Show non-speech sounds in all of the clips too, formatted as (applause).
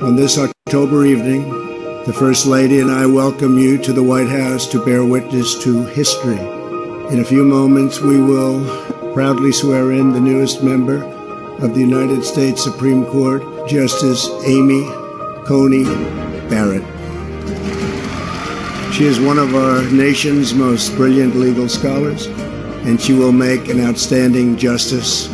On this October evening, the First Lady and I welcome you to the White House to bear witness to history. In a few moments, we will proudly swear in the newest member of the United States Supreme Court, Justice Amy Coney Barrett. She is one of our nation's most brilliant legal scholars, and she will make an outstanding justice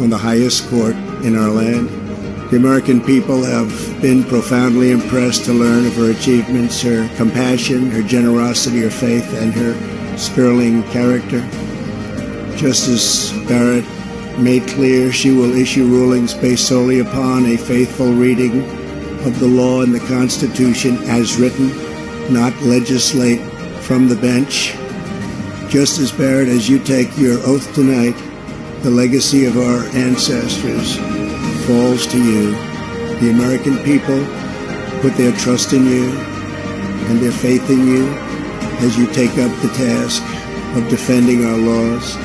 on the highest court in our land. The American people have been profoundly impressed to learn of her achievements, her compassion, her generosity, her faith, and her sterling character. Justice Barrett made clear she will issue rulings based solely upon a faithful reading of the law and the Constitution as written, not legislate from the bench. Justice Barrett, as you take your oath tonight, the legacy of our ancestors falls to you. The American people put their trust in you and their faith in you as you take up the task of defending our laws,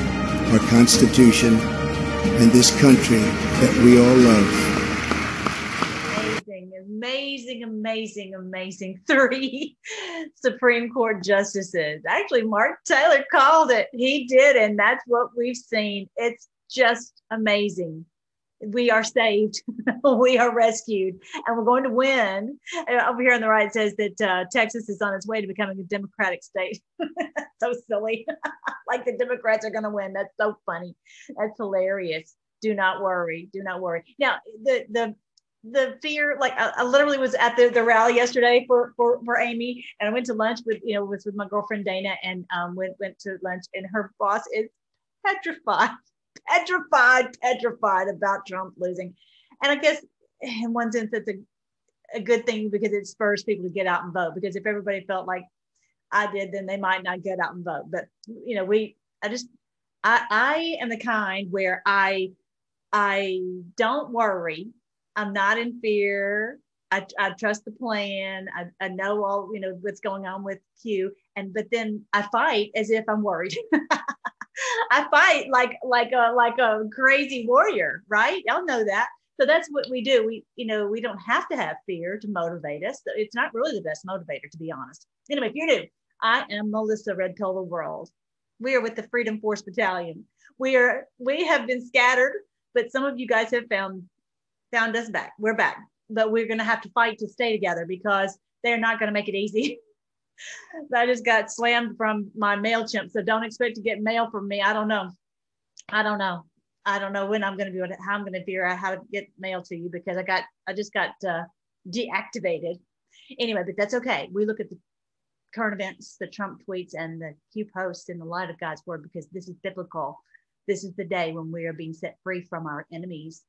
our Constitution, and this country that we all love. Amazing, amazing, amazing, amazing. (laughs) Three Supreme Court justices. Actually, Mark Taylor called it. He did, and that's what we've seen. It's just amazing we are saved, (laughs) we are rescued, and we're going to win. Uh, over here on the right says that uh, Texas is on its way to becoming a Democratic state. (laughs) so silly. (laughs) like the Democrats are going to win. That's so funny. That's hilarious. Do not worry. Do not worry. Now, the the the fear, like I, I literally was at the, the rally yesterday for, for for Amy, and I went to lunch with you know with, with my girlfriend Dana, and um went went to lunch, and her boss is petrified petrified, petrified about Trump losing. And I guess in one sense, it's a, a good thing because it spurs people to get out and vote. Because if everybody felt like I did, then they might not get out and vote. But you know, we, I just, I, I am the kind where I, I don't worry. I'm not in fear. I, I trust the plan. I, I know all you know what's going on with Q, and but then I fight as if I'm worried. (laughs) I fight like like a like a crazy warrior, right? Y'all know that. So that's what we do. We, you know, we don't have to have fear to motivate us. It's not really the best motivator, to be honest. Anyway, if you're new, I am Melissa Red Pill the World. We are with the Freedom Force Battalion. We are we have been scattered, but some of you guys have found found us back. We're back, but we're going to have to fight to stay together because they're not going to make it easy. (laughs) I just got slammed from my MailChimp. So don't expect to get mail from me. I don't know. I don't know. I don't know when I'm going to be able to, how I'm going to figure out how to get mail to you because I got, I just got uh, deactivated. Anyway, but that's okay. We look at the current events, the Trump tweets and the Q posts in the light of God's word because this is biblical. This is the day when we are being set free from our enemies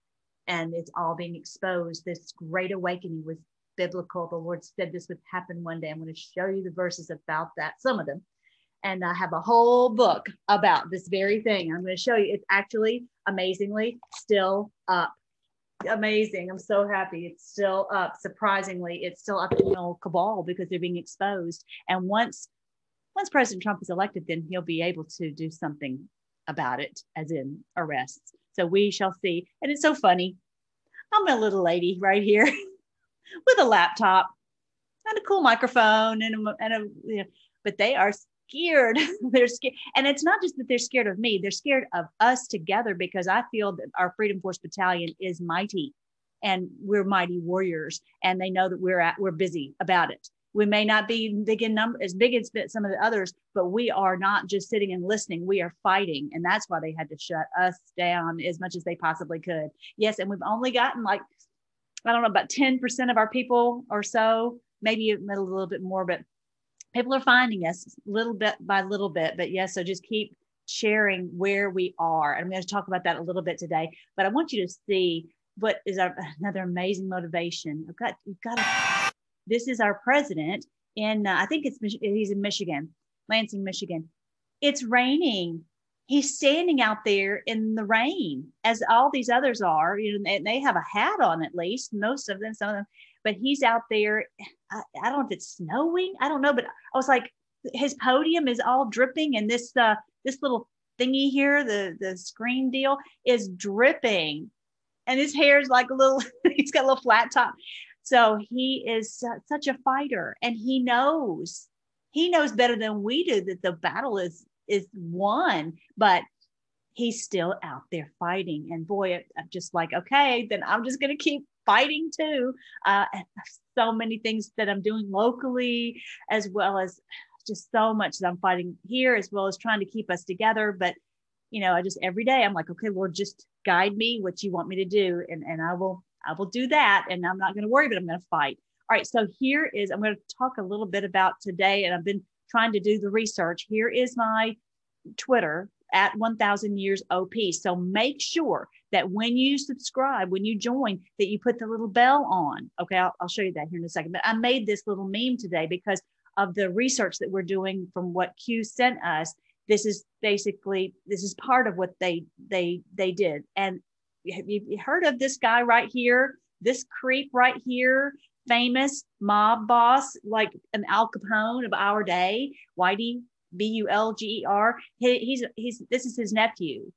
and it's all being exposed. This great awakening was biblical. The Lord said this would happen one day. I'm going to show you the verses about that, some of them. And I have a whole book about this very thing. I'm going to show you. It's actually amazingly still up. Amazing. I'm so happy. It's still up. Surprisingly, it's still up in the cabal because they're being exposed. And once once President Trump is elected, then he'll be able to do something about it, as in arrests. So we shall see. And it's so funny. I'm a little lady right here. (laughs) with a laptop and a cool microphone and a, and a you know, but they are scared. (laughs) they're scared. And it's not just that they're scared of me, they're scared of us together because I feel that our Freedom Force Battalion is mighty and we're mighty warriors. And they know that we're at, we're busy about it. We may not be big in number as big as some of the others, but we are not just sitting and listening. We are fighting. And that's why they had to shut us down as much as they possibly could. Yes. And we've only gotten like I don't know, about 10% of our people or so, maybe a little bit more, but people are finding us little bit by little bit. But yes, so just keep sharing where we are. I'm going to talk about that a little bit today, but I want you to see what is our, another amazing motivation. I've got, you've got this is our president in, uh, I think it's, he's in Michigan, Lansing, Michigan. It's raining he's standing out there in the rain as all these others are you know and they have a hat on at least most of them some of them but he's out there I, I, don't know if it's snowing i don't know but i was like his podium is all dripping and this uh this little thingy here the the screen deal is dripping and his hair is like a little (laughs) he's got a little flat top. So he is such a fighter and he knows, he knows better than we do that the battle is is won, but he's still out there fighting. And boy, I'm just like, okay, then I'm just going to keep fighting too. Uh, so many things that I'm doing locally, as well as just so much that I'm fighting here, as well as trying to keep us together. But, you know, I just every day I'm like, okay, Lord, just guide me what you want me to do. And, and I will, I will do that. And I'm not going to worry, but I'm going to fight. All right. So here is, I'm going to talk a little bit about today. And I've been trying to do the research. Here is my Twitter at 1000 years OP. So make sure that when you subscribe, when you join, that you put the little bell on. Okay, I'll, I'll, show you that here in a second. But I made this little meme today because of the research that we're doing from what Q sent us. This is basically this is part of what they they they did. And have you heard of this guy right here? This creep right here, famous mob boss, like an Al Capone of our day, Whitey B U L G E R. He, he's he's this is his nephew,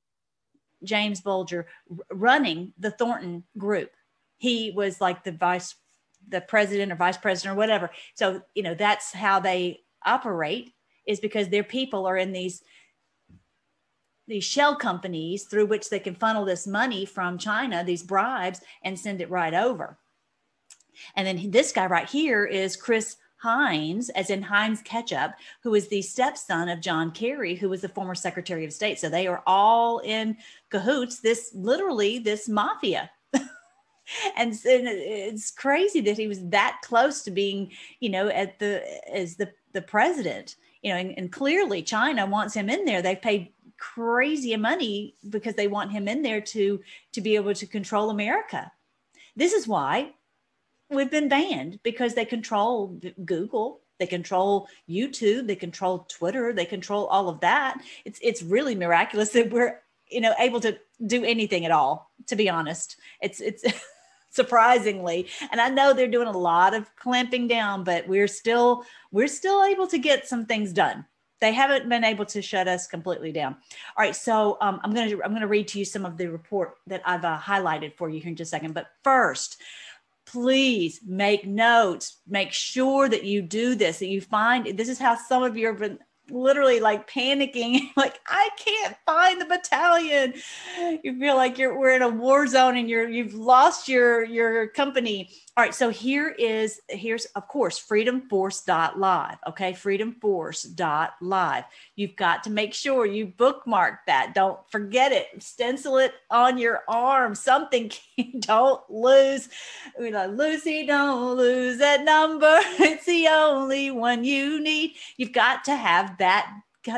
James Bulger, running the Thornton Group. He was like the vice, the president or vice president or whatever. So you know that's how they operate is because their people are in these these shell companies through which they can funnel this money from China, these bribes, and send it right over. And then this guy right here is Chris Heinz, as in Heinz Ketchup, who is the stepson of John Kerry, who was the former Secretary of State. So they are all in cahoots, this literally, this mafia. (laughs) and, and it's crazy that he was that close to being, you know, at the as the the president, you know, and, and clearly China wants him in there. They've paid crazy money because they want him in there to to be able to control America. This is why we've been banned because they control Google, they control YouTube, they control Twitter, they control all of that. It's it's really miraculous that we're you know able to do anything at all. To be honest, it's it's. (laughs) surprisingly and i know they're doing a lot of clamping down but we're still we're still able to get some things done they haven't been able to shut us completely down. All right, so um, I'm going to I'm going to read to you some of the report that I've uh, highlighted for you here in just a second. But first, please make notes. Make sure that you do this that you find this is how some of you have been literally like panicking (laughs) like i can't find the battalion. You feel like you're we're in a war zone and you're you've lost your your company all right so here is here's of course freedomforce.live okay? Freedomforce.live you've got to make sure you bookmark that. Don't forget it. Stencil it on your arm. Something (laughs) don't lose. You know lucy don't lose that number. (laughs) It's the only one you need. You've got to have that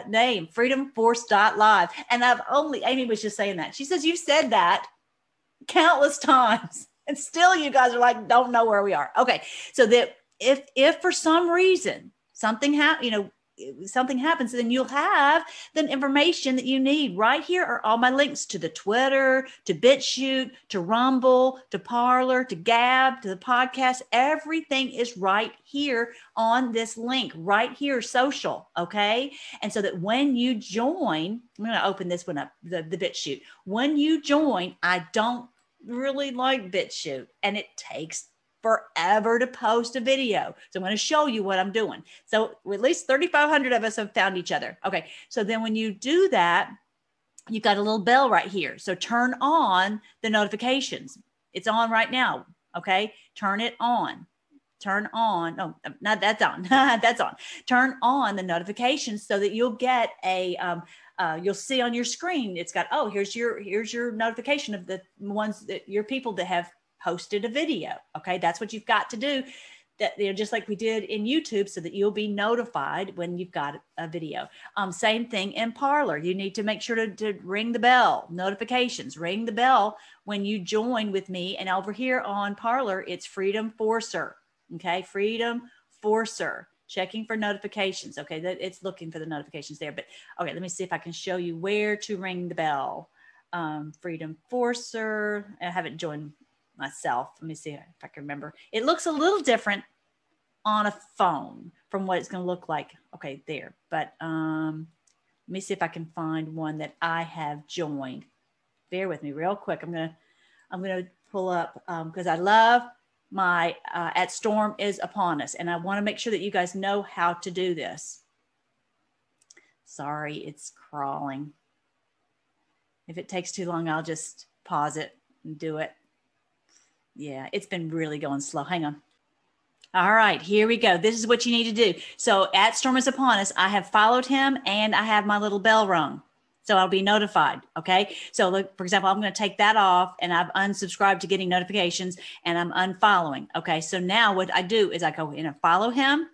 name freedomforce.live and i've only amy was just saying that. She says you've said that countless (laughs) times and still you guys are like don't know where we are okay so that if if for some reason something happened you know something happens, then you'll have the information that you need. Right here are all my links to the Twitter, to BitChute, to Rumble, to Parler, to Gab, to the podcast. Everything is right here on this link, right here, social. Okay. And so that when you join, I'm going to open this one up, the, the BitChute. When you join, I don't really like BitChute and it takes forever to post a video. So I'm going to show you what I'm doing. So at least 3,500 of us have found each other. Okay. So then when you do that, you've got a little bell right here. So turn on the notifications. It's on right now. Okay. Turn it on. Turn on. Oh, not that's on. (laughs) that's on. Turn on the notifications so that you'll get a, um, uh, you'll see on your screen it's got oh here's your here's your notification of the ones that your people that have posted a video. Okay, that's what you've got to do. That you know, just like we did in YouTube, so that you'll be notified when you've got a video. Um, same thing in Parler You need to make sure to, to ring the bell, notifications, ring the bell when you join with me. And over here on Parler it's Freedom Forcer. Okay, Freedom Forcer checking for notifications. Okay, that it's looking for the notifications there. But okay, let me see if I can show you where to ring the bell. Um, Freedom Forcer. I haven't joined myself. Let me see if I can remember. It looks a little different on a phone from what it's going to look like. Okay, there. But um, let me see if I can find one that I have joined. Bear with me real quick. I'm gonna I'm gonna pull up because um, I love my uh, at storm is upon us. And I want to make sure that you guys know how to do this. Sorry, it's crawling. If it takes too long, I'll just pause it and do it. Yeah, it's been really going slow. Hang on. All right, here we go. This is what you need to do. So at Storm is upon us, I have followed him and I have my little bell rung. So I'll be notified. Okay. So look, for example, I'm going to take that off and I've unsubscribed to getting notifications and I'm unfollowing. Okay. So now what I do is I go in and follow him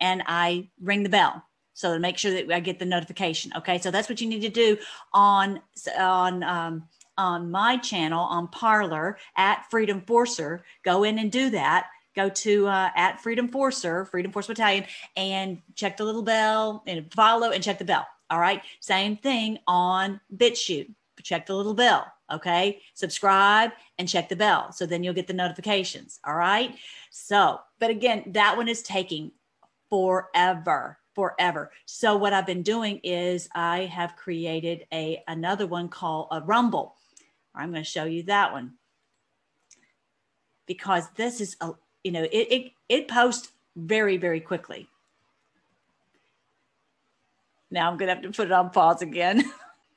and I ring the bell. So to make sure that I get the notification. Okay. So that's what you need to do on, on, um, on my channel on Parler at Freedom Forcer. Go in and do that go to uh, at Freedom Forcer, Freedom Force Battalion, and check the little bell and follow and check the bell. All right. Same thing on BitChute. Check the little bell. Okay. Subscribe and check the bell. So then you'll get the notifications. All right. So, but again, that one is taking forever forever. So what I've been doing is I have created a another one called a Rumble. I'm going to show you that one because this is a you know it it, it posts very very quickly. Now I'm going to have to put it on pause again.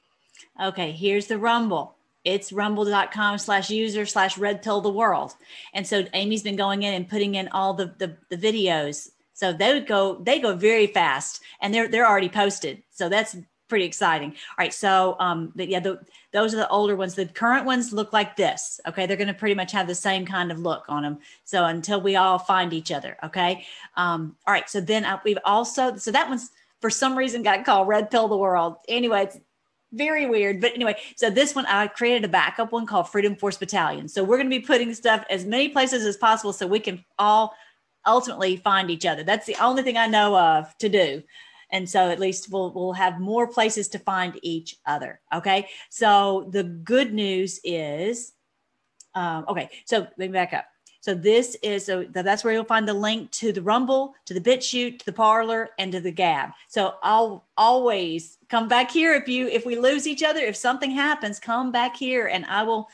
(laughs) okay, here's the Rumble. It's rumble.com slash user slash red pill the world. And so Amy's been going in and putting in all the, the, the videos. So they would go, they go very fast and they're, they're already posted. So that's pretty exciting. All right. So, um, but yeah, the, those are the older ones. The current ones look like this. Okay. They're going to pretty much have the same kind of look on them. So until we all find each other. Okay. Um, all right. So then I, we've also, so that one's, for some reason got called Red Pill the World. Anyway, it's very weird. But anyway, so this one, I created a backup one called Freedom Force Battalion. So we're going to be putting stuff as many places as possible so we can all ultimately find each other. That's the only thing I know of to do. And so at least we'll, we'll have more places to find each other. Okay. So the good news is, um, okay, so let me back up. So this is so that's where you'll find the link to the Rumble, to the BitChute, to the Parler, and to the Gab. So I'll always come back here if you if we lose each other, if something happens, come back here and I will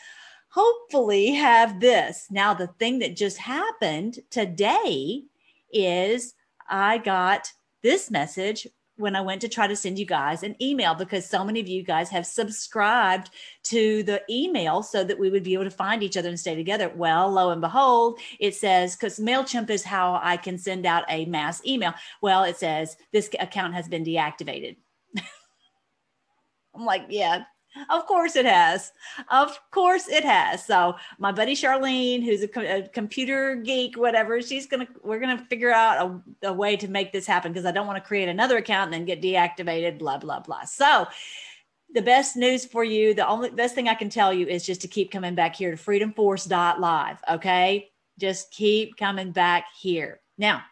hopefully have this. Now the thing that just happened today is I got this message when I went to try to send you guys an email because so many of you guys have subscribed to the email so that we would be able to find each other and stay together. Well, lo and behold, it says, because MailChimp is how I can send out a mass email. Well, it says this account has been deactivated. (laughs) I'm like, yeah, of course it has. Of course it has. So my buddy Charlene, who's a, co- a computer geek, whatever, she's gonna. We're gonna figure out a, a way to make this happen because I don't want to create another account and then get deactivated. Blah blah blah. So the best news for you, the only best thing I can tell you is just to keep coming back here to freedomforce.live. Okay, just keep coming back here. Now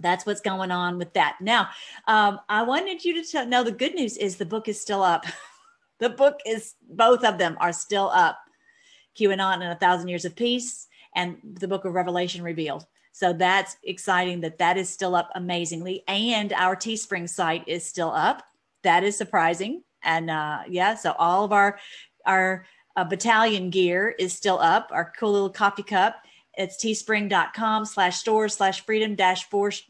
that's what's going on with that. Now, um, I wanted you to tell, know the good news is the book is still up. (laughs) the book is both of them are still up qanon and a thousand years of peace and the book of revelation revealed. So that's exciting that that is still up amazingly. And our teespring site is still up. That is surprising. And uh, yeah so all of our our uh, battalion gear is still up. Our cool little coffee cup it's teespring.com slash store slash freedom dash force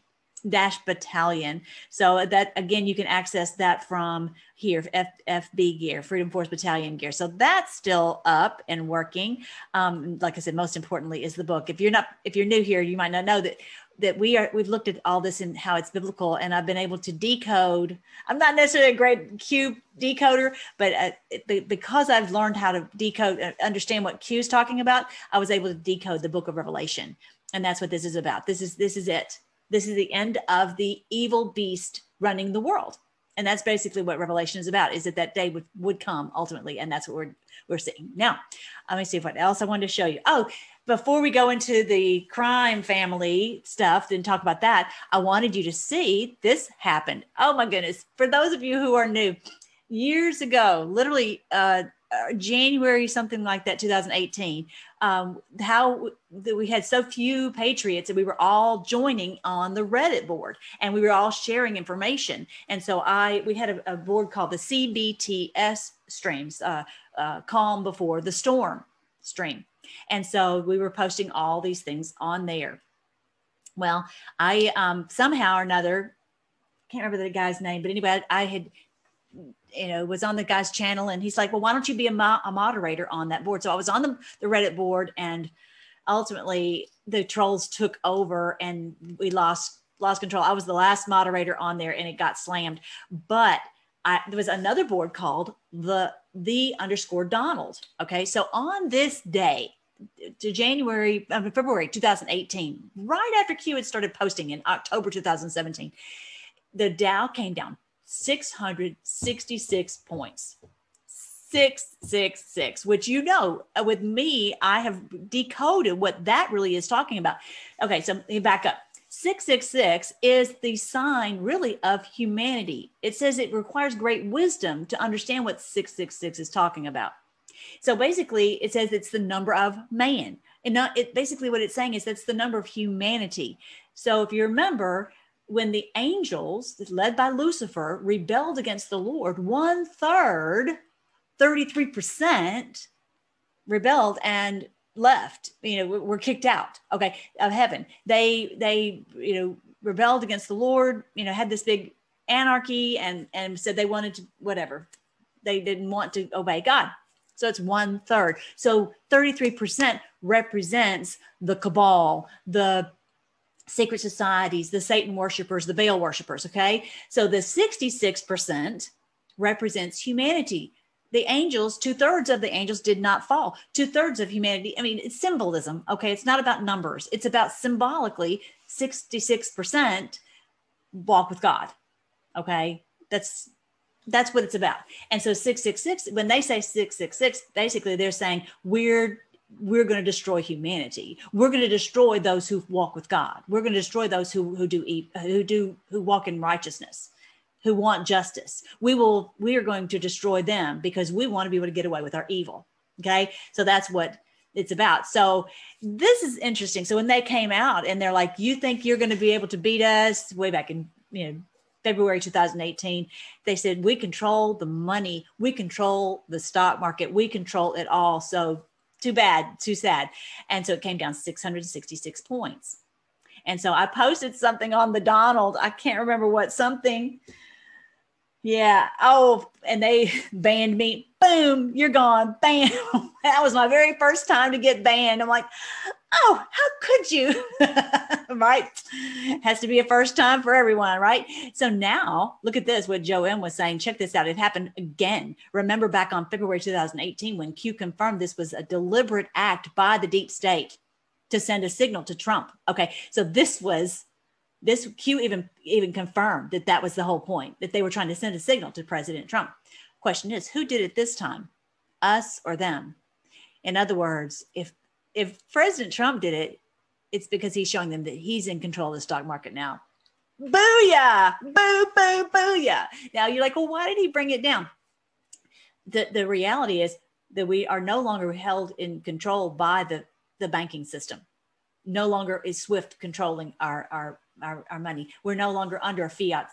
dash battalion. So that again you can access that from here fb gear freedom force battalion gear. So that's still up and working. Um, like i said most importantly is the book. If you're not if you're new here you might not know that that we are we've looked at all this and how it's biblical and i've been able to decode. I'm not necessarily a great cube decoder but uh, because i've learned how to decode uh, understand what q is talking about i was able to decode the book of revelation. And that's what this is about. This is this is it this is the end of the evil beast running the world. And that's basically what Revelation is about, is that that day would, would come ultimately. And that's what we're, we're seeing. Now, let me see what else I wanted to show you. Oh, before we go into the crime family stuff, then talk about that, I wanted you to see this happened. Oh my goodness. For those of you who are new, years ago, literally uh, uh, January, something like that, 2018, um, how that we had so few patriots that we were all joining on the Reddit board and we were all sharing information. And so I, we had a, a board called the CBTS streams, uh, uh, calm before the storm stream. And so we were posting all these things on there. Well, I um, somehow or another, can't remember the guy's name, but anyway, I, I had you know was on the guy's channel and he's like well why don't you be a, mo- a moderator on that board? So i was on the, the reddit board and ultimately the trolls took over and we lost lost control. I was the last moderator on there and it got slammed. But I, there was another board called the the underscore donald okay? So on this day to January, uh, February 2018, right after Q had started posting in October 2017, the Dow came down 666 points. 666, which you know, uh, with me, I have decoded what that really is talking about. Okay, so back up. 666 is the sign really of humanity. It says it requires great wisdom to understand what 666 is talking about. So basically, it says it's the number of man. And not it basically what it's saying is that's the number of humanity. So if you remember, when the angels, led by Lucifer, rebelled against the Lord, one third, 33% rebelled and left, you know, were kicked out, okay, of heaven. They, they, you know, rebelled against the Lord, you know, had this big anarchy and, and said they wanted to, whatever, they didn't want to obey God. So it's one third. So 33% represents the cabal, the secret societies, the Satan worshipers, the Baal worshipers. Okay. So the 66% represents humanity. The angels, two thirds of the angels did not fall. Two thirds of humanity. I mean, it's symbolism. Okay. It's not about numbers, it's about symbolically 66% walk with God. Okay. That's that's what it's about. And so 666, when they say 666, basically they're saying we're we're going to destroy humanity. We're going to destroy those who walk with God. We're going to destroy those who who do who do who walk in righteousness, who want justice. We will we are going to destroy them because we want to be able to get away with our evil. Okay? So that's what it's about. So this is interesting. So when they came out and they're like, "You think you're going to be able to beat us?" way back in, you know, February 2018, they said, We control the money, we control the stock market, we control it all. So too bad, too sad. And so it came down 666 points. And so I posted something on the Donald. I can't remember what something. Yeah. Oh, and they (laughs) banned me. Boom, you're gone. Bam. (laughs) that was my very first time to get banned. I'm like, oh, how could you? (laughs) (laughs) right? Has to be a first time for everyone, right? So now look at this, what Joe M was saying. Check this out. It happened again. Remember back on February 2018 when Q confirmed this was a deliberate act by the deep state to send a signal to Trump. Okay. So this was this Q even even confirmed that that was the whole point that they were trying to send a signal to President Trump. Question is, who did it this time? Us or them? In other words, if if President Trump did it, it's because he's showing them that he's in control of the stock market now. Booyah! Boo, boo, booyah. Now you're like, well, why did he bring it down? The, the reality is that we are no longer held in control by the, the banking system. No longer is SWIFT controlling our, our, our, our money. We're no longer under a fiat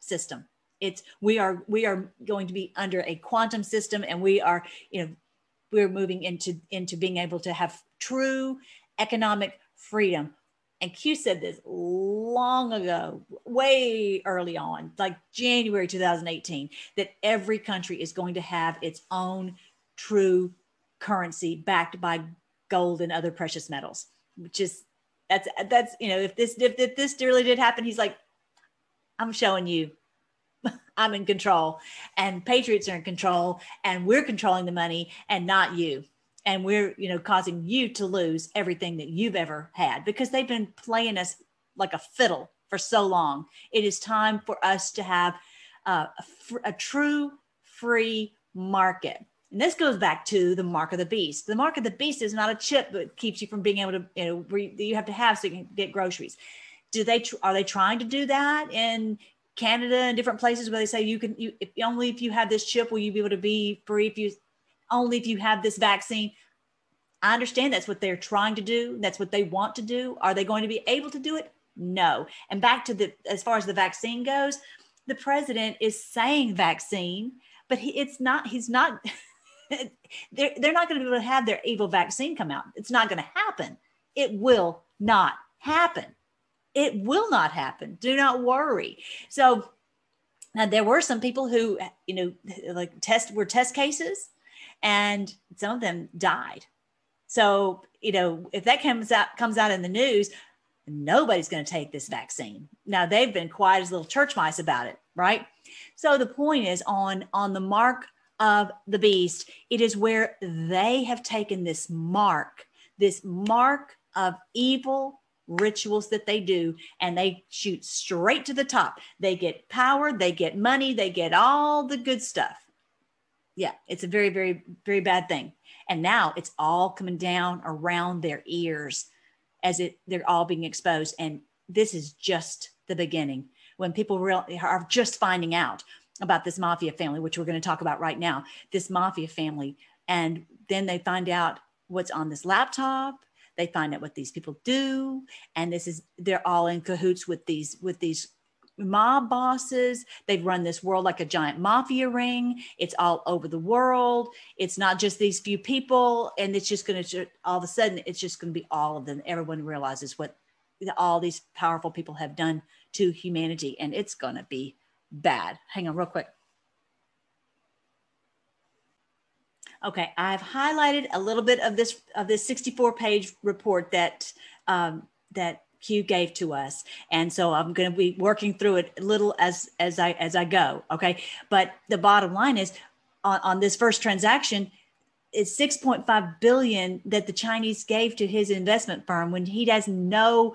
system. It's we are we are going to be under a quantum system and we are you know we're moving into into being able to have true economic freedom. And Q said this long ago, way early on, like January 2018, that every country is going to have its own true currency backed by gold and other precious metals, which is that's that's you know if this if, if this really did happen, he's like, I'm showing you. (laughs) I'm in control. And patriots are in control and we're controlling the money and not you and we're you know causing you to lose everything that you've ever had because they've been playing us like a fiddle for so long. It is time for us to have uh, a, fr- a true free market. And this goes back to the mark of the beast. The mark of the beast is not a chip that keeps you from being able to you know re- you have to have so you can get groceries. Do they tr- are they trying to do that in canada and different places where they say you can you if only if you have this chip will you be able to be free if you only if you have this vaccine. I understand that's what they're trying to do. That's what they want to do. Are they going to be able to do it? No. And back to the as far as the vaccine goes, the president is saying vaccine, but he it's not he's not (laughs) they're, they're not going to be able to have their evil vaccine come out. It's not going to happen. It will not happen. It will not happen. Do not worry. So now there were some people who, you know, like test were test cases and some of them died. So, you know, if that comes out comes out in the news, nobody's going to take this vaccine. Now they've been quiet as little church mice about it, right? So the point is on on the mark of the beast, it is where they have taken this mark, this mark of evil rituals that they do, and they shoot straight to the top. They get power, they get money, they get all the good stuff. Yeah, it's a very, very, very bad thing. And now it's all coming down around their ears as it they're all being exposed. And this is just the beginning when people really are just finding out about this mafia family, which we're going to talk about right now, this mafia family. And then they find out what's on this laptop. They find out what these people do. And this is, they're all in cahoots with these, with these mob bosses. They've run this world like a giant mafia ring. It's all over the world. It's not just these few people. And it's just going to, all of a sudden, it's just going to be all of them. Everyone realizes what all these powerful people have done to humanity. And it's going to be bad. Hang on, real quick. Okay, I've highlighted a little bit of this of this 64 page report that um, that Q gave to us, and so I'm going to be working through it a little as as I as I go. Okay, but the bottom line is on, on this first transaction, it's 6.5 billion that the Chinese gave to his investment firm when he has no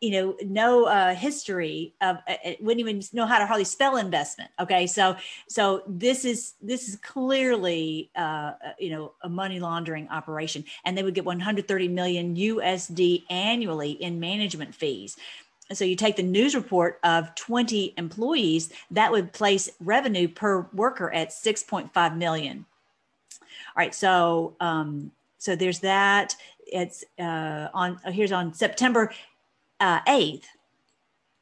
you know no uh, history of uh, uh, wouldn't even know how to hardly spell investment okay? So so this is this is clearly uh, uh you know a money laundering operation and they would get 130 million usd annually in management fees. So you take the news report of 20 employees that would place revenue per worker at 6.5 million. All right so um so there's that. It's uh, on here's on september uh, 8th,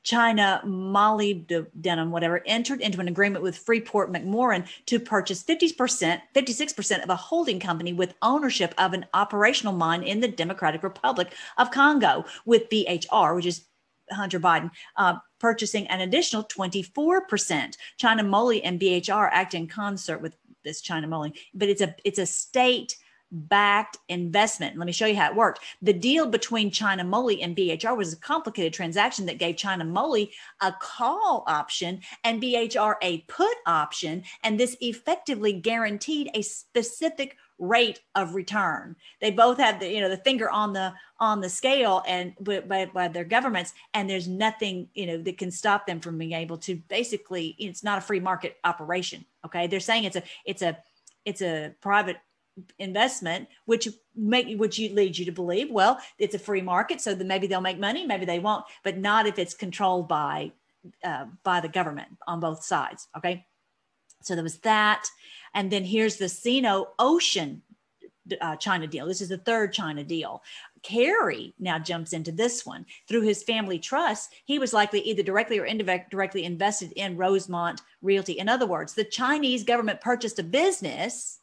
China Molybdenum, whatever, entered into an agreement with Freeport McMoran to purchase 50%, 56% of a holding company with ownership of an operational mine in the Democratic Republic of Congo with BHR, which is Hunter Biden, uh, purchasing an additional 24%. China Moly and BHR act in concert with this China Moly, but it's a it's a state backed investment. Let me show you how it worked. The deal between China Moly and BHR was a complicated transaction that gave China Moly a call option and BHR a put option. And this effectively guaranteed a specific rate of return. They both have the, you know, the finger on the on the scale and by, by their governments, and there's nothing, you know, that can stop them from being able to basically, it's not a free market operation. Okay. They're saying it's a it's a it's a private investment, which make which you lead you to believe, well, it's a free market, so maybe they'll make money, maybe they won't, but not if it's controlled by uh, by the government on both sides. Okay, so there was that, and then here's the Sino Ocean uh, China deal. This is the third China deal. Kerry now jumps into this one through his family trust. He was likely either directly or indirectly invested in Rosemont Realty. In other words, the Chinese government purchased a business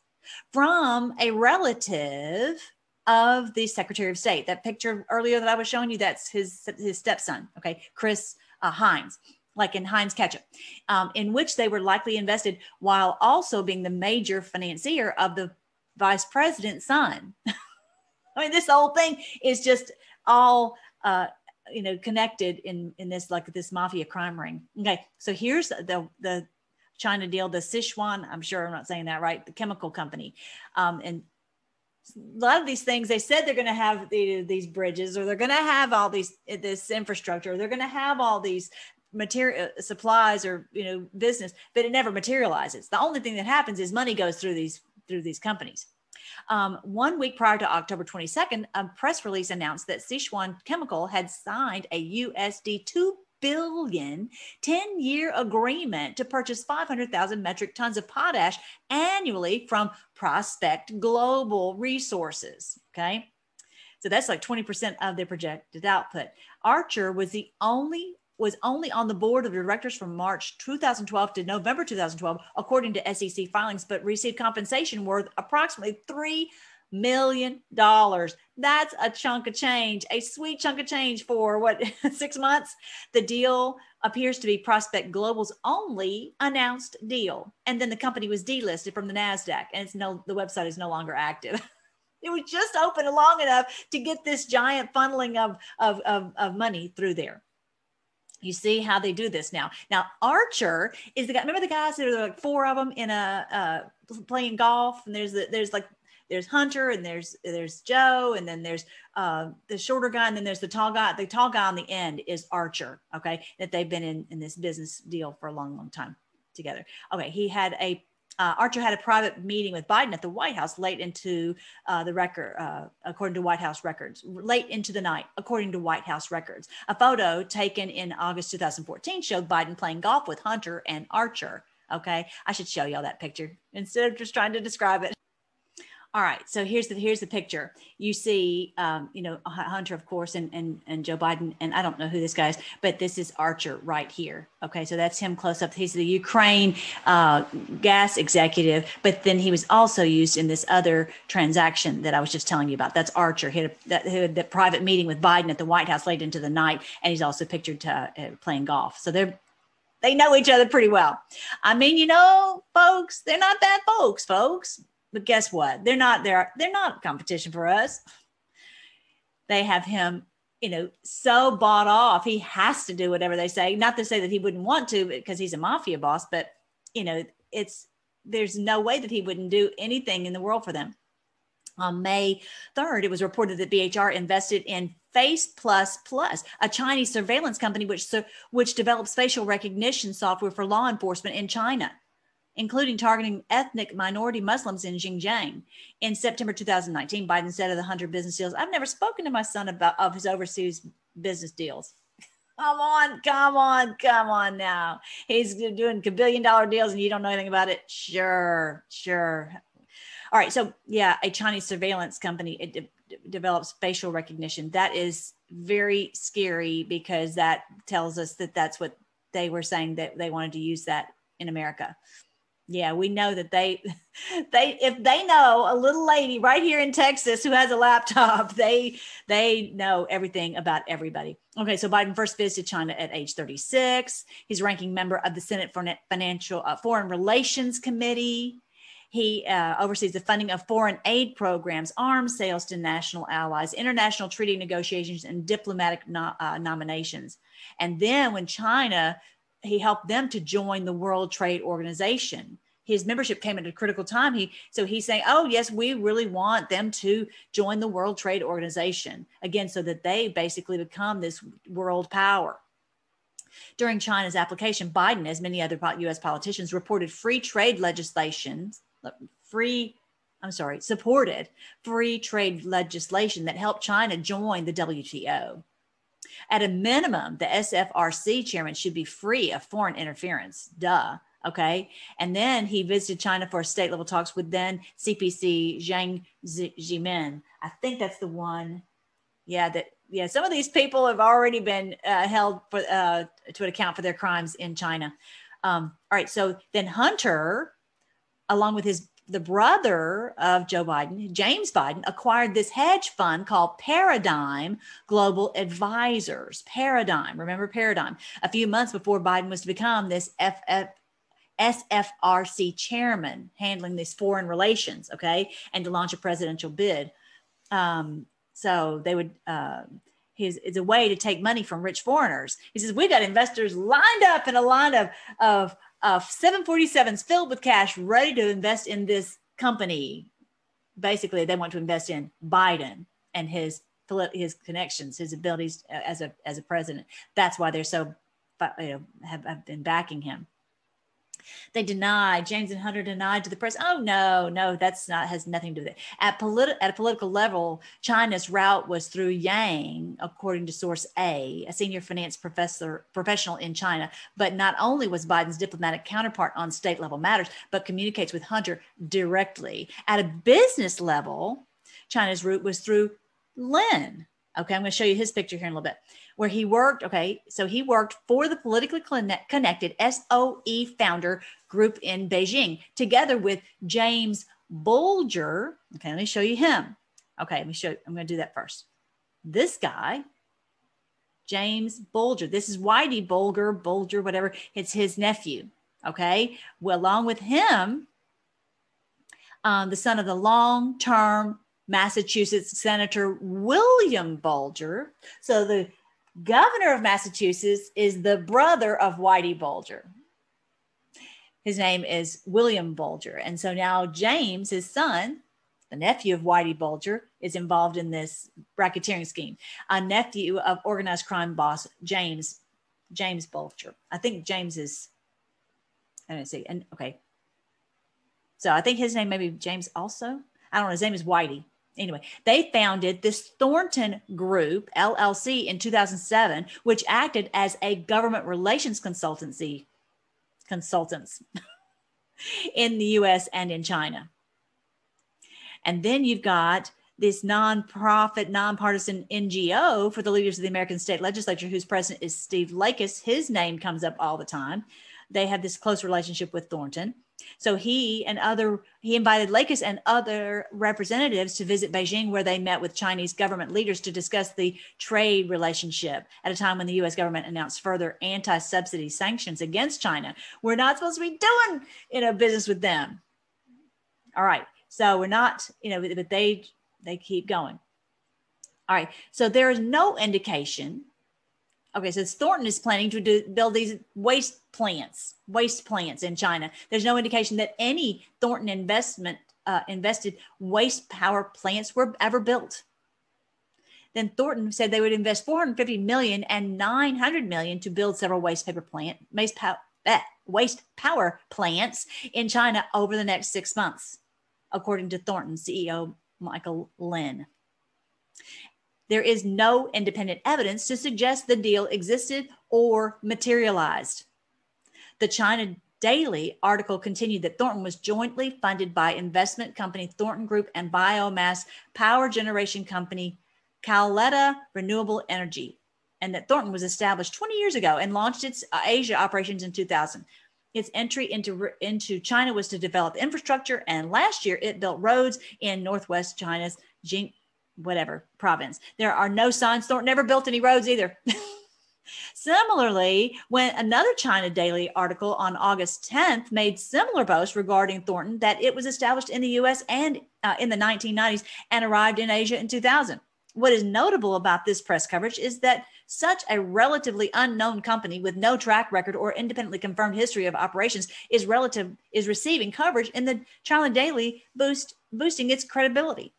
from a relative of the Secretary of State. That picture earlier that I was showing you, that's his his stepson. Okay, Chris uh, Heinz, like in Heinz Ketchup, um, in which they were likely invested while also being the major financier of the vice president's son. (laughs) I mean, this whole thing is just all. Uh, you know connected in in this like this mafia crime ring okay so here's the the China deal, the Sichuan, I'm sure I'm not saying that right, the chemical company. Um, and a lot of these things, they said they're going to have the, these bridges or they're going to have all these, this infrastructure, they're going to have all these material uh, supplies or, you know, business, but it never materializes. The only thing that happens is money goes through these, through these companies. Um, one week prior to October 22nd, a press release announced that Sichuan Chemical had signed a USD 2 billion 10 year agreement to purchase 500,000 metric tons of potash annually from Prospect Global Resources. Okay. So that's like 20% of their projected output. Archer was the only was only on the board of directors from March 2012 to November 2012, according to SEC filings, but received compensation worth approximately three million dollars. That's a chunk of change, a sweet chunk of change for what (laughs) six months. The deal appears to be Prospect Global's only announced deal, and then the company was delisted from the Nasdaq, and it's no the website is no longer active. (laughs) it was just open long enough to get this giant funneling of, of, of, of money through there. You see how they do this now. Now Archer is the guy. Remember the guys? There are like four of them in a uh, playing golf, and there's the, there's like there's Hunter and there's there's Joe and then there's uh, the shorter guy and then there's the tall guy. The tall guy on the end is Archer. Okay, that they've been in in this business deal for a long, long time together. Okay, he had a uh, Archer had a private meeting with Biden at the White House late into uh, the record, uh, according to White House records, late into the night, according to White House records. A photo taken in August 2014 showed Biden playing golf with Hunter and Archer. Okay, I should show y'all that picture instead of just trying to describe it. All right, so here's the here's the picture. You see, um, you know, Hunter, of course, and and and Joe Biden, and I don't know who this guy is, but this is Archer right here. Okay, so that's him close up. He's the Ukraine uh, gas executive, but then he was also used in this other transaction that I was just telling you about. That's Archer. He had, a, that, he had that private meeting with Biden at the White House late into the night, and he's also pictured uh, playing golf. So they're they know each other pretty well. I mean, you know, folks, they're not bad folks, folks but guess what? They're not there. They're not competition for us. They have him, you know, so bought off. He has to do whatever they say. Not to say that he wouldn't want to because he's a mafia boss, but you know, it's there's no way that he wouldn't do anything in the world for them. On May 3rd, it was reported that BHR invested in Face Plus Plus, a Chinese surveillance company which which develops facial recognition software for law enforcement in China including targeting ethnic minority Muslims in Xinjiang. In September 2019, Biden said of the 100 business deals, I've never spoken to my son about of his overseas business deals. (laughs) Come on, come on, come on now. He's doing billion dollar deals and you don't know anything about it. Sure, sure. All right. So, yeah, a Chinese surveillance company it de- develops facial recognition. That is very scary because that tells us that that's what they were saying that they wanted to use that in America yeah we know that they (laughs) they if they know a little lady right here in texas who has a laptop (laughs) they they know everything about everybody. Okay so biden first visited china at age 36 he's ranking member of the senate financial uh, foreign relations committee. He uh, oversees the funding of foreign aid programs, arms sales to national allies, international treaty negotiations, and diplomatic no, uh, nominations. And then when China he helped them to join the World Trade Organization. His membership came at a critical time. He so he's saying, "Oh yes, we really want them to join the World Trade Organization again, so that they basically become this world power." During China's application, Biden, as many other U.S. politicians, reported free trade legislation, free I'm sorry, supported free trade legislation that helped China join the WTO. At a minimum, the SFRC chairman should be free of foreign interference. Duh. Okay. And then he visited China for state level talks with then CPC Jiang Zemin. I think that's the one. Yeah. That, yeah. Some of these people have already been uh, held for, uh, to account for their crimes in China. Um, all right. So then Hunter, along with his the brother of Joe Biden, James Biden, acquired this hedge fund called Paradigm Global Advisors. Paradigm, remember Paradigm? A few months before Biden was to become this FF, SFRC chairman, handling these foreign relations, okay, and to launch a presidential bid. Um, so they would. Uh, his, it's a way to take money from rich foreigners. He says, we got investors lined up in a line of, of uh, 747s filled with cash ready to invest in this company. Basically, they want to invest in Biden and his his connections, his abilities as a as a president. That's why they're so you know, have, have been backing him. They denied, James and Hunter denied to the press, oh, no, no, that's not, has nothing to do with it. At, politi- at a political level, China's route was through Yang, according to source A, a senior finance professor, professional in China. But not only was Biden's diplomatic counterpart on state level matters, but communicates with Hunter directly. At a business level, China's route was through Lin, Okay, I'm going to show you his picture here in a little bit, where he worked. Okay, so he worked for the politically connected SOE founder group in Beijing, together with James Bulger. Okay, let me show you him. Okay, let me show you. I'm going to do that first. This guy, James Bulger. This is Whitey Bulger, Bulger, whatever. It's his nephew. Okay, well, along with him, um, the son of the long term Massachusetts Senator William Bulger. So the governor of Massachusetts is the brother of Whitey Bulger. His name is William Bulger. And so now James, his son, the nephew of Whitey Bulger, is involved in this racketeering scheme. A nephew of organized crime boss James James Bulger. I think James is. I don't see. And okay. So I think his name may be James also. I don't know. His name is Whitey anyway, they founded this Thornton Group LLC in 2007, which acted as a government relations consultancy consultants (laughs) in the US and in China. And then you've got this nonprofit, nonpartisan NGO for the leaders of the American state legislature, whose president is Steve Lakis. His name comes up all the time. They have this close relationship with Thornton. So he and other he invited Lakis and other representatives to visit Beijing, where they met with Chinese government leaders to discuss the trade relationship at a time when the U.S. government announced further anti-subsidy sanctions against China. We're not supposed to be doing you know business with them. All right, so we're not you know, but they they keep going. All right, so there is no indication Okay, so Thornton is planning to do, build these waste plants, waste plants in China. There's no indication that any Thornton investment uh, invested waste power plants were ever built. Then Thornton said they would invest 450 million and 900 million to build several waste paper plant waste, pow- eh, waste power plants in China over the next six months, according to Thornton CEO Michael Lin there is no independent evidence to suggest the deal existed or materialized. The China Daily article continued that Thornton was jointly funded by investment company Thornton Group and biomass power generation company Caletta Renewable Energy, and that Thornton was established 20 years ago and launched its uh, Asia operations in 2000. Its entry into, into China was to develop infrastructure, and last year it built roads in northwest China's Jing, whatever province. There are no signs. Thornton never built any roads either. (laughs) Similarly, when another China Daily article on August 10th made similar boasts regarding Thornton that it was established in the US and uh, in the 1990s and arrived in Asia in 2000. What is notable about this press coverage is that such a relatively unknown company with no track record or independently confirmed history of operations is relative is receiving coverage in the China Daily boost boosting its credibility.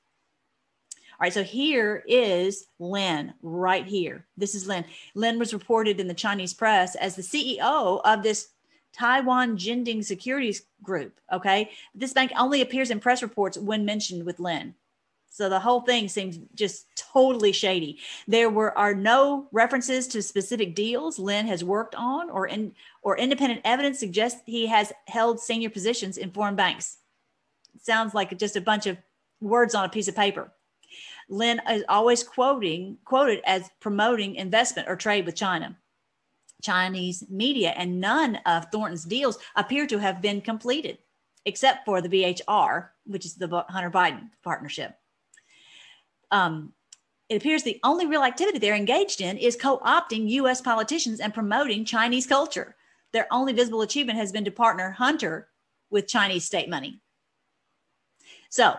All right, so here is Lin right here. This is Lin. Lin was reported in the Chinese press as the CEO of this Taiwan Jinding Securities Group. Okay, this bank only appears in press reports when mentioned with Lin. So the whole thing seems just totally shady. There were are no references to specific deals Lin has worked on, or in or independent evidence suggests he has held senior positions in foreign banks. Sounds like just a bunch of words on a piece of paper. Lin is always quoting quoted as promoting investment or trade with China. Chinese media and none of Thornton's deals appear to have been completed, except for the BHR, which is the Hunter Biden partnership. Um, it appears the only real activity they're engaged in is co opting US politicians and promoting Chinese culture. Their only visible achievement has been to partner Hunter with Chinese state money. So,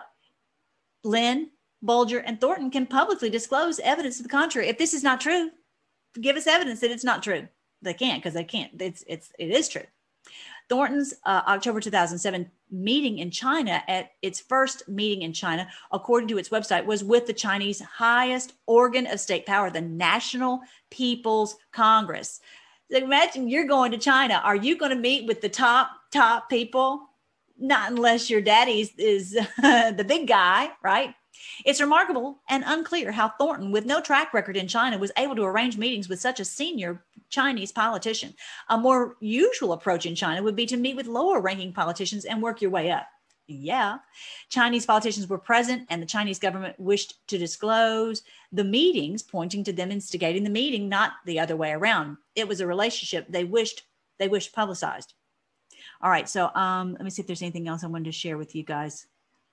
Lin Bulger, and Thornton can publicly disclose evidence to the contrary. If this is not true, give us evidence that it's not true. They can't because they can't. It's it's it is true. Thornton's uh, October 2007 meeting in China at its first meeting in China, according to its website, was with the Chinese highest organ of state power, the National People's Congress. Imagine you're going to China. Are you going to meet with the top top people? Not unless your daddy's is (laughs) the big guy, right? It's remarkable and unclear how Thornton, with no track record in China, was able to arrange meetings with such a senior Chinese politician. A more usual approach in China would be to meet with lower ranking politicians and work your way up. Yeah. Chinese politicians were present, and the Chinese government wished to disclose the meetings, pointing to them instigating the meeting, not the other way around. It was a relationship they wished they wished publicized. All right. So um, let me see if there's anything else I wanted to share with you guys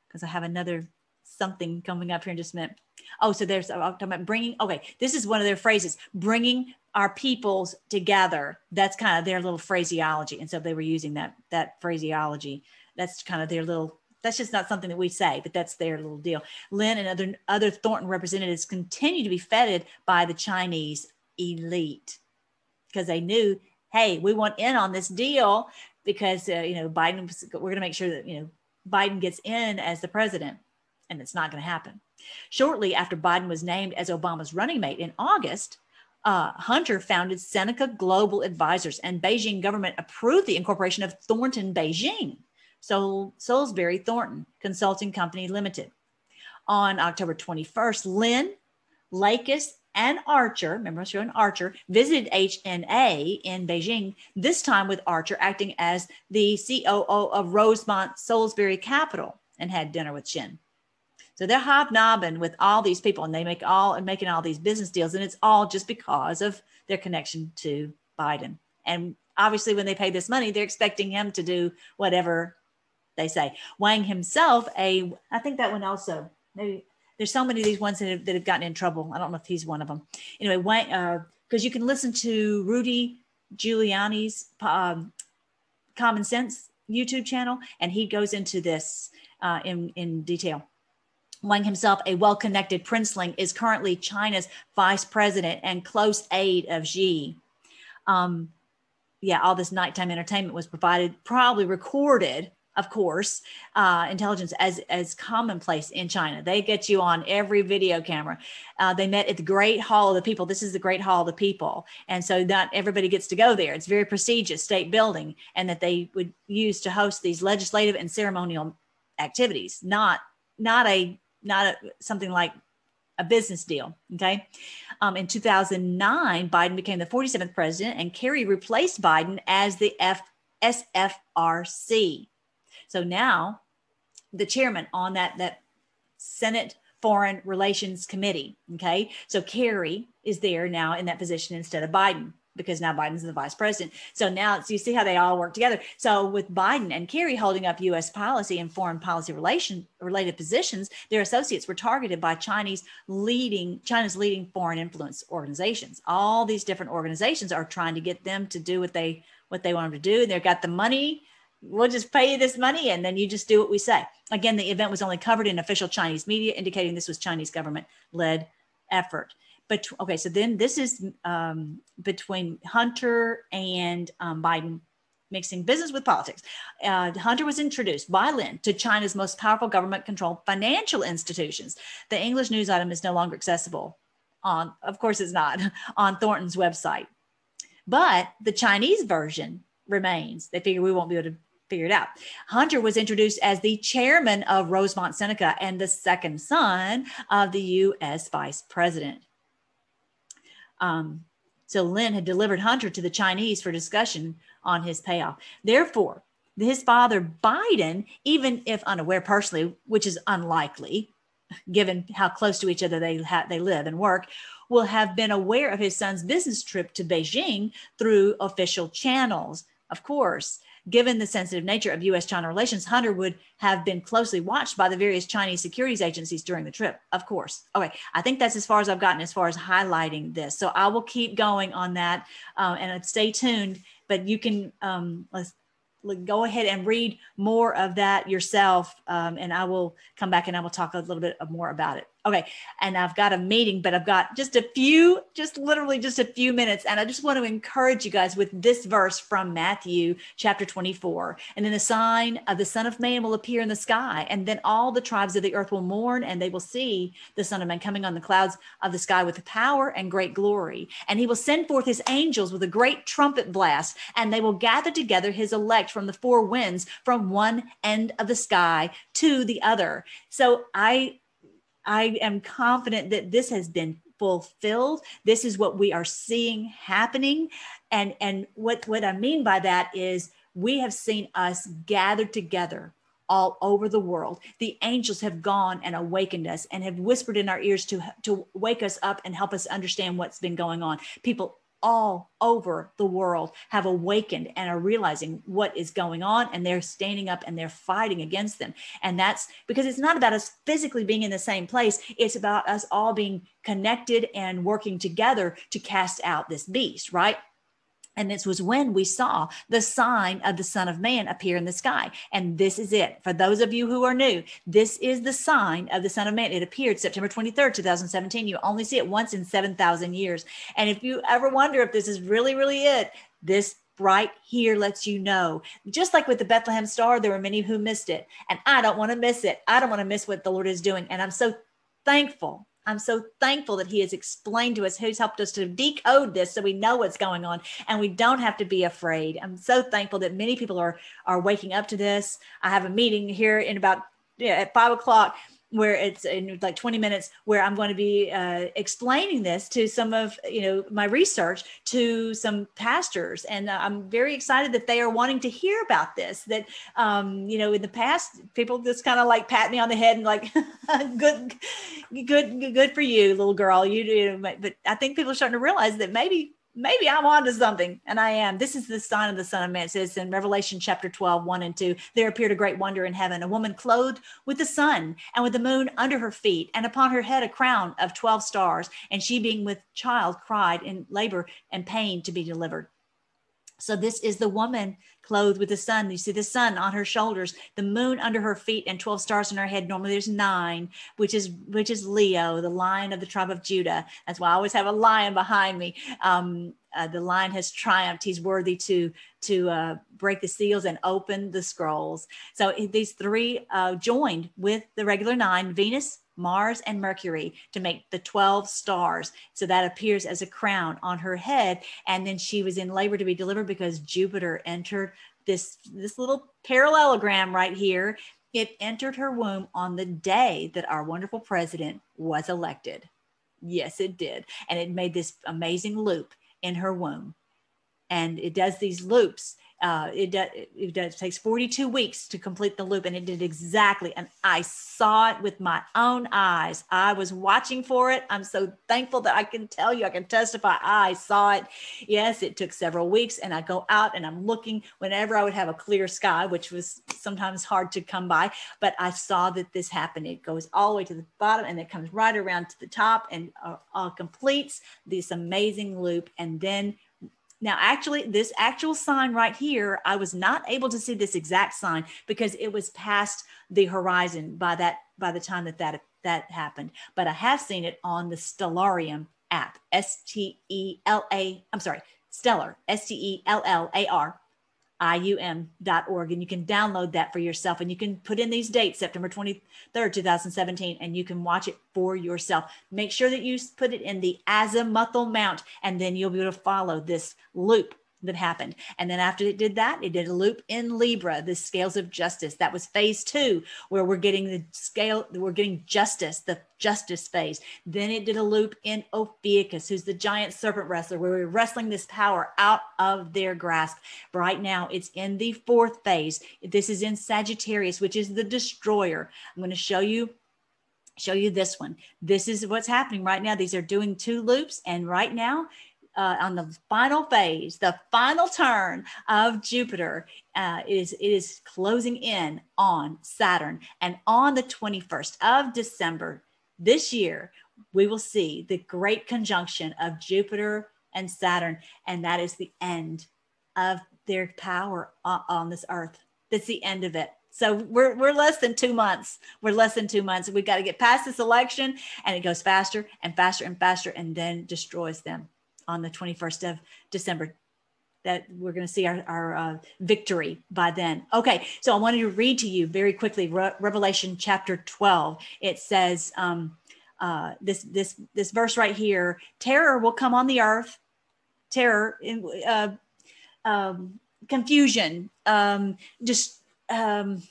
because I have another something coming up here in just a minute. Oh, so there's I'm talking about bringing. Okay, this is one of their phrases: bringing our peoples together. That's kind of their little phraseology, and so they were using that that phraseology. That's kind of their little. That's just not something that we say, but that's their little deal. Lin and other other Thornton representatives continue to be feted by the Chinese elite because they knew, hey, we want in on this deal because uh, you know Biden. We're going to make sure that you know Biden gets in as the president, and it's not going to happen. Shortly after Biden was named as Obama's running mate in August, uh, Hunter founded Seneca Global Advisors, and Beijing government approved the incorporation of Thornton Beijing, so Salisbury Thornton Consulting Company Limited. On October 21st, Lin, Lakis, and Archer, remember I was showing Archer, visited HNA in Beijing, this time with Archer acting as the COO of Rosemont Solebury Capital and had dinner with Shin. So they're hobnobbing with all these people and they make all and making all these business deals. And it's all just because of their connection to Biden. And obviously, when they pay this money, they're expecting him to do whatever they say. Wang himself, a I think that one also, maybe there's so many of these ones that have, that have gotten in trouble. I don't know if he's one of them. Anyway, Wang, because uh, you can listen to Rudy Giuliani's um, Common Sense YouTube channel, and he goes into this uh, in in detail. Wang himself, a well connected princeling, is currently China's vice president and close aide of Xi. Um, yeah, all this nighttime entertainment was provided, probably recorded, of course, uh, intelligence as, as commonplace in China. They get you on every video camera. Uh, they met at the Great Hall of the People. This is the Great Hall of the People. And so not everybody gets to go there. It's very prestigious state building and that they would use to host these legislative and ceremonial activities, not, not a not a, something like a business deal. Okay. Um, in 2009, Biden became the 47th president, and Kerry replaced Biden as the F- SFRC. So now the chairman on that, that Senate Foreign Relations Committee. Okay. So Kerry is there now in that position instead of Biden because now Biden's the vice president. So now so you see how they all work together. So with Biden and Kerry holding up U.S. policy and foreign policy relation related positions, their associates were targeted by Chinese leading China's leading foreign influence organizations. All these different organizations are trying to get them to do what they what they want them to do. They've got the money. We'll just pay you this money and then you just do what we say. Again, the event was only covered in official Chinese media, indicating this was Chinese government led effort but okay, so then this is um, between Hunter and um, Biden mixing business with politics. Uh, Hunter was introduced by Lin to China's most powerful government controlled financial institutions. The English news item is no longer accessible on, of course, it's not (laughs) on Thornton's website, but the Chinese version remains. They figure we won't be able to figure it out. Hunter was introduced as the chairman of Rosemont Seneca and the second son of the U.S. vice president. Um, so Lin had delivered Hunter to the Chinese for discussion on his payoff. Therefore, his father Biden, even if unaware personally, which is unlikely, given how close to each other they ha- they live and work, will have been aware of his son's business trip to Beijing through official channels. Of course, given the sensitive nature of US China relations, Hunter would have been closely watched by the various Chinese securities agencies during the trip, of course. Okay, I think that's as far as I've gotten as far as highlighting this. So I will keep going on that uh, and stay tuned, but you can, um, let's, go ahead and read more of that yourself um, and i will come back and i will talk a little bit more about it Okay. And I've got a meeting, but I've got just a few, just literally just a few minutes. And I just want to encourage you guys with this verse from Matthew chapter 24. And then the sign of the Son of Man will appear in the sky. And then all the tribes of the earth will mourn and they will see the Son of Man coming on the clouds of the sky with power and great glory. And he will send forth his angels with a great trumpet blast, and they will gather together his elect from the four winds from one end of the sky to the other. So I I am confident that this has been fulfilled. This is what we are seeing happening. And, and what, what I mean by that is we have seen us gathered together all over the world. The angels have gone and awakened us and have whispered in our ears to, to wake us up and help us understand what's been going on. People all over the world have awakened and are realizing what is going on and they're standing up and they're fighting against them. And that's because it's not about us physically being in the same place. It's about us all being connected and working together to cast out this beast right and this was when we saw the sign of the Son of Man appear in the sky. And this is it. For those of you who are new, this is the sign of the Son of Man. It appeared September 23rd, 2017. You only see it once in 7,000 years. And if you ever wonder if this is really, really it, this right here lets you know. Just like with the Bethlehem star, there were many who missed it. And I don't want to miss it. I don't want to miss what the Lord is doing. And I'm so thankful I'm so thankful that he has explained to us, who's helped us to decode this so we know what's going on and we don't have to be afraid. I'm so thankful that many people are are waking up to this. I have a meeting here in about yeah, at five o'clock where it's in like 20 minutes where i'm going to be uh, explaining this to some of you know my research to some pastors. And uh, i'm very excited that they are wanting to hear about this that um, you know in the past people just kind of like pat me on the head and like (laughs) good good good for you little girl you do. But i think people are starting to realize that maybe maybe I'm onto something. And I am. This is the sign of the Son of Man. It says in Revelation chapter 12, 1 and 2, there appeared a great wonder in heaven, a woman clothed with the sun and with the moon under her feet, and upon her head a crown of 12 stars. And she, being with child, cried in labor and pain to be delivered. So this is the woman clothed with the sun. You see the sun on her shoulders, the moon under her feet, and 12 stars on her head. Normally there's nine, which is which is Leo, the lion of the tribe of Judah. That's why I always have a lion behind me. Um, uh, the lion has triumphed. He's worthy to to uh, break the seals and open the scrolls. So these three uh, joined with the regular nine: Venus, Mars and Mercury to make the 12 stars. So that appears as a crown on her head. And then she was in labor to be delivered because Jupiter entered this, this little parallelogram right here. It entered her womb on the day that our wonderful president was elected. Yes, it did. And it made this amazing loop in her womb. And it does these loops uh, it, does, it does it takes 42 weeks to complete the loop and it did exactly and i saw it with my own eyes. I was watching for it. I'm so thankful that i can tell you i can testify i saw it. Yes it took several weeks and i go out and i'm looking whenever i would have a clear sky which was sometimes hard to come by but i saw that this happened. It goes all the way to the bottom and it comes right around to the top and uh, uh, completes this amazing loop and then now, actually, this actual sign right here, I was not able to see this exact sign because it was past the horizon by that by the time that that that happened. But I have seen it on the Stellarium app, S T E L A. I'm sorry, Stellar, S T E L L A R ium.org and you can download that for yourself and you can put in these dates september 23rd 2017 and you can watch it for yourself. Make sure that you put it in the azimuthal mount and then you'll be able to follow this loop that happened. And then after it did that, it did a loop in Libra, the scales of justice. That was phase two, where we're getting the scale, we're getting justice, the justice phase. Then it did a loop in Ophiuchus, who's the giant serpent wrestler, where we're wrestling this power out of their grasp. Right now, it's in the fourth phase. This is in Sagittarius, which is the destroyer. I'm going to show you show you this one. This is what's happening right now. These are doing two loops. And right now uh, on the final phase, the final turn of Jupiter uh, is it is closing in on Saturn, and on the 21st of December this year, we will see the great conjunction of Jupiter and Saturn, and that is the end of their power on, on this Earth. That's the end of it. So we're, we're less than two months. We're less than two months. We've got to get past this election, and it goes faster and faster and faster, and then destroys them on the 21st of December that we're going to see our, our uh, victory by then. Okay, so I wanted to read to you very quickly Re- Revelation chapter 12. It says um, uh, this this this verse right here: terror will come on the earth, terror, uh, um, confusion, um, just um,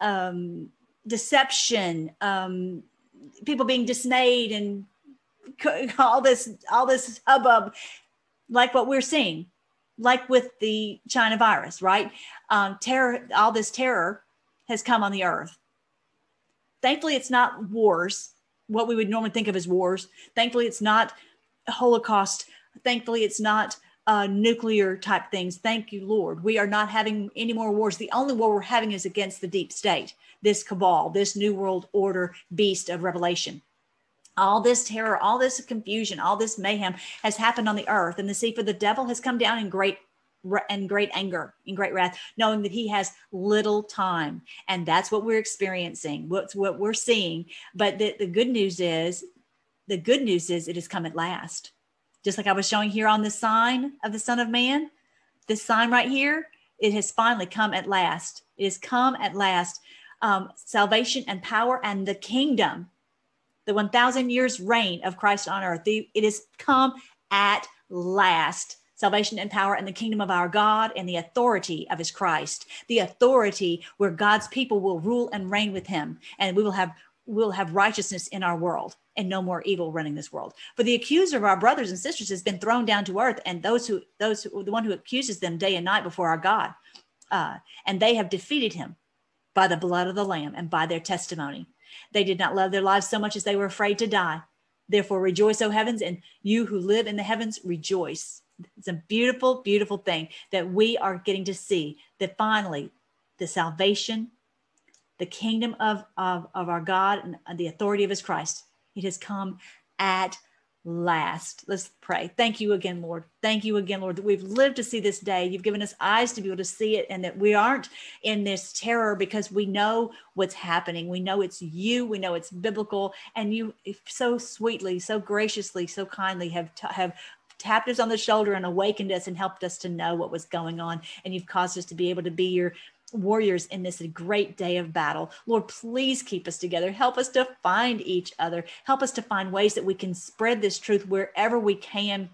um, deception, um, people being dismayed and (laughs) all this all this hubbub like what we're seeing like with the china virus right um, terror all this terror has come on the earth. Thankfully, it's not wars, what we would normally think of as wars. Thankfully, it's not Holocaust. Thankfully, it's not uh, nuclear type things. Thank you, Lord. We are not having any more wars. The only war we're having is against the deep state, this cabal, this new world order beast of revelation. All this terror, all this confusion, all this mayhem has happened on the earth. And the sea for the devil has come down in great and great anger, in great wrath, knowing that he has little time. And that's what we're experiencing, what's what we're seeing. But the, the good news is, the good news is it has come at last just like I was showing here on the sign of the Son of Man, this sign right here, it has finally come at last. It has come at last. Um, salvation and power and the kingdom, the 1,000 years reign of Christ on earth. The, it has come at last. Salvation and power and the kingdom of our God and the authority of his Christ, the authority where God's people will rule and reign with him, and we will have we'll have righteousness in our world and no more evil running this world. For the accuser of our brothers and sisters has been thrown down to earth, and those who those who, the one who accuses them day and night before our God, uh, and they have defeated him by the blood of the Lamb and by their testimony. They did not love their lives so much as they were afraid to die. Therefore, rejoice, O heavens, and you who live in the heavens, rejoice. It's a beautiful, beautiful thing that we are getting to see that finally the salvation, the kingdom of, of, of our God and the authority of his Christ it has come at last. Let's pray. Thank you again, Lord. Thank you again, Lord, that we've lived to see this day. You've given us eyes to be able to see it and that we aren't in this terror because we know what's happening. We know it's you. We know it's biblical. And you so sweetly, so graciously, so kindly have, t- have tapped us on the shoulder and awakened us and helped us to know what was going on. And you've caused us to be able to be your warriors in this great day of battle. Lord, please keep us together. Help us to find each other. Help us to find ways that we can spread this truth wherever we can.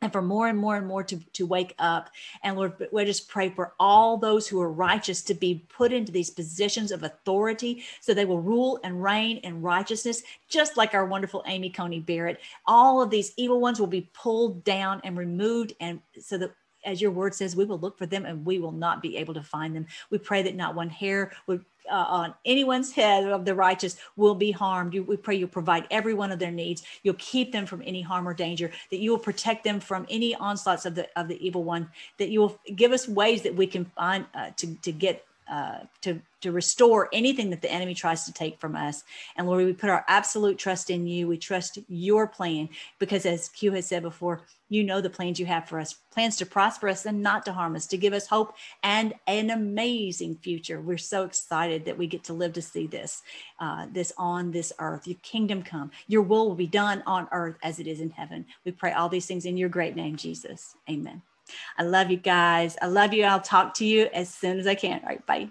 And for more and more and more to, to wake up. And Lord, we just pray for all those who are righteous to be put into these positions of authority so they will rule and reign in righteousness, just like our wonderful Amy Coney Barrett. All of these evil ones will be pulled down and removed, and so that as your word says, we will look for them and we will not be able to find them. We pray that not one hair would uh, on anyone's head of the righteous will be harmed. We pray you'll provide every one of their needs. You'll keep them from any harm or danger. That you will protect them from any onslaughts of the of the evil one. That you will give us ways that we can find uh, to to get uh, to to restore anything that the enemy tries to take from us. And Lord, we put our absolute trust in you. We trust your plan because, as Q has said before, you know the plans you have for us plans to prosper us and not to harm us, to give us hope and an amazing future. We're so excited that we get to live to see this, uh, this on this earth. Your kingdom come, your will will be done on earth as it is in heaven. We pray all these things in your great name, Jesus. Amen. I love you guys. I love you. I'll talk to you as soon as I can. All right. Bye.